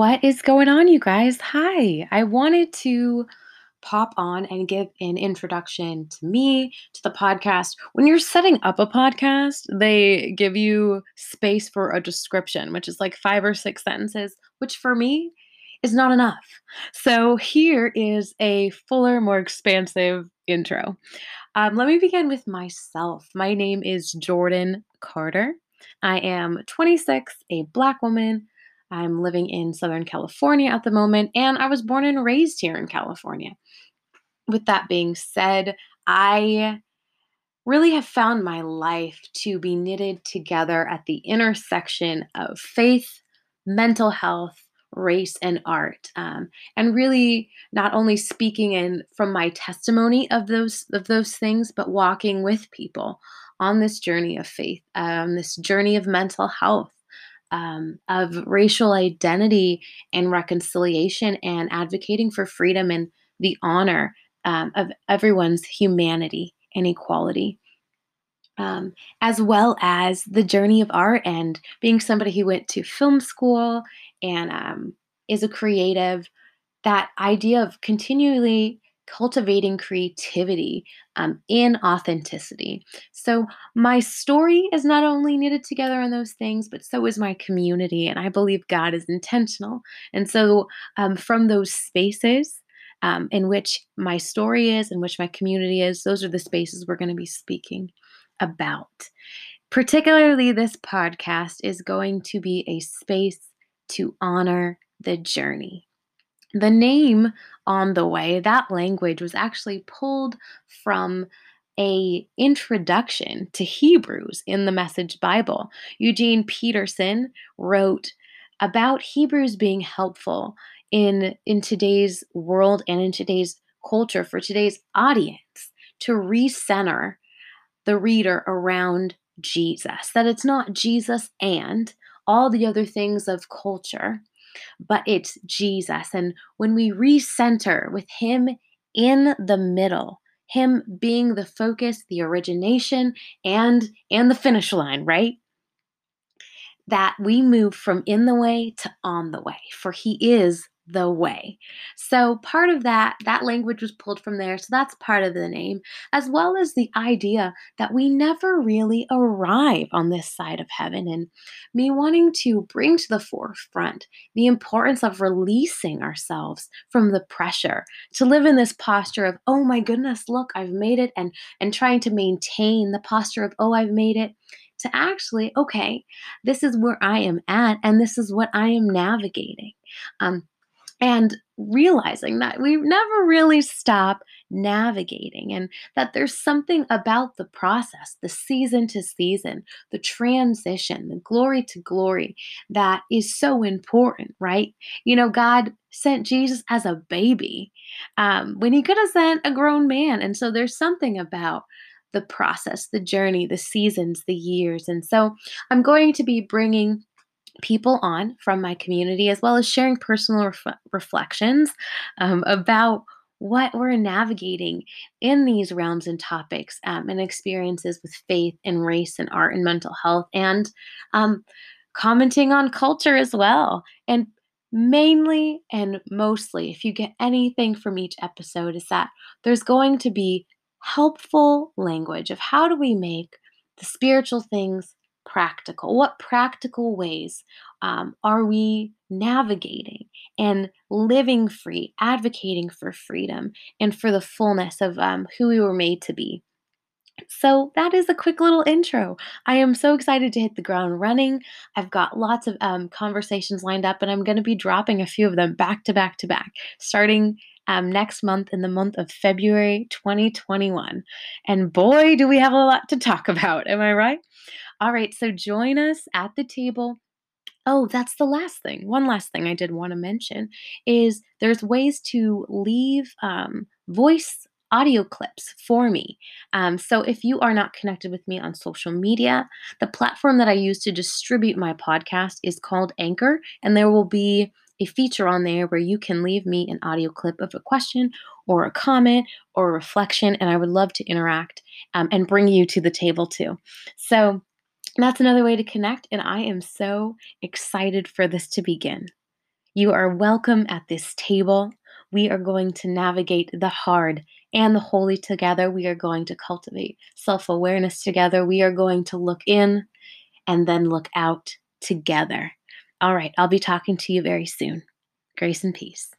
What is going on, you guys? Hi. I wanted to pop on and give an introduction to me, to the podcast. When you're setting up a podcast, they give you space for a description, which is like five or six sentences, which for me is not enough. So here is a fuller, more expansive intro. Um, let me begin with myself. My name is Jordan Carter. I am 26, a Black woman I'm living in Southern California at the moment, and I was born and raised here in California. With that being said, I really have found my life to be knitted together at the intersection of faith, mental health, race, and art, um, and really not only speaking in from my testimony of those of those things, but walking with people on this journey of faith, um, this journey of mental health, um, of racial identity and reconciliation and advocating for freedom and the honor um, of everyone's humanity and equality. Um, as well as the journey of art and being somebody who went to film school and um, is a creative, that idea of continually cultivating creativity um, in authenticity. So, my story is not only knitted together on those things, but so is my community. And I believe God is intentional. And so, um, from those spaces, um, in which my story is, in which my community is, those are the spaces we're going to be speaking about. Particularly, this podcast is going to be a space to honor the journey. The name on the way, that language was actually pulled from a introduction to Hebrews in the Message Bible. Eugene Peterson wrote about Hebrews being helpful in in today's world and in today's culture for today's audience to recenter the reader around Jesus. That it's not Jesus and all the other things of culture, but it's Jesus. And when we recenter with Him in the middle, Him being the focus, the origination, and and the finish line, right? That we move from in the way to on the way, for He is the way. So part of that that language was pulled from there. So that's part of the name as well as the idea that we never really arrive on this side of heaven and me wanting to bring to the forefront the importance of releasing ourselves from the pressure to live in this posture of oh my goodness, look, I've made it and and trying to maintain the posture of oh I've made it to actually okay, this is where I am at and this is what I am navigating. Um, and realizing that we never really stop navigating and that there's something about the process, the season to season, the transition, the glory to glory that is so important, right? You know, God sent Jesus as a baby um, when he could have sent a grown man. And so there's something about the process, the journey, the seasons, the years. And so I'm going to be bringing people on from my community, as well as sharing personal ref- reflections um, about what we're navigating in these realms and topics um, and experiences with faith and race and art and mental health, and um, commenting on culture as well. And mainly and mostly, if you get anything from each episode, is that there's going to be helpful language of how do we make the spiritual things practical? What practical ways um, are we navigating and living free, advocating for freedom and for the fullness of um, who we were made to be? So, that is a quick little intro. I am so excited to hit the ground running. I've got lots of um, conversations lined up, and I'm going to be dropping a few of them back to back to back, starting um, next month in the month of February 2021. And boy, do we have a lot to talk about. Am I right? All right, so join us at the table. Oh, that's the last thing. One last thing I did want to mention is there's ways to leave um, voice audio clips for me. Um, so if you are not connected with me on social media, the platform that I use to distribute my podcast is called Anchor, and there will be a feature on there where you can leave me an audio clip of a question or a comment or a reflection, and I would love to interact um, and bring you to the table too. So that's another way to connect, and I am so excited for this to begin. You are welcome at this table. We are going to navigate the hard and the holy together. We are going to cultivate self awareness together. We are going to look in and then look out together. All right, I'll be talking to you very soon. Grace and peace.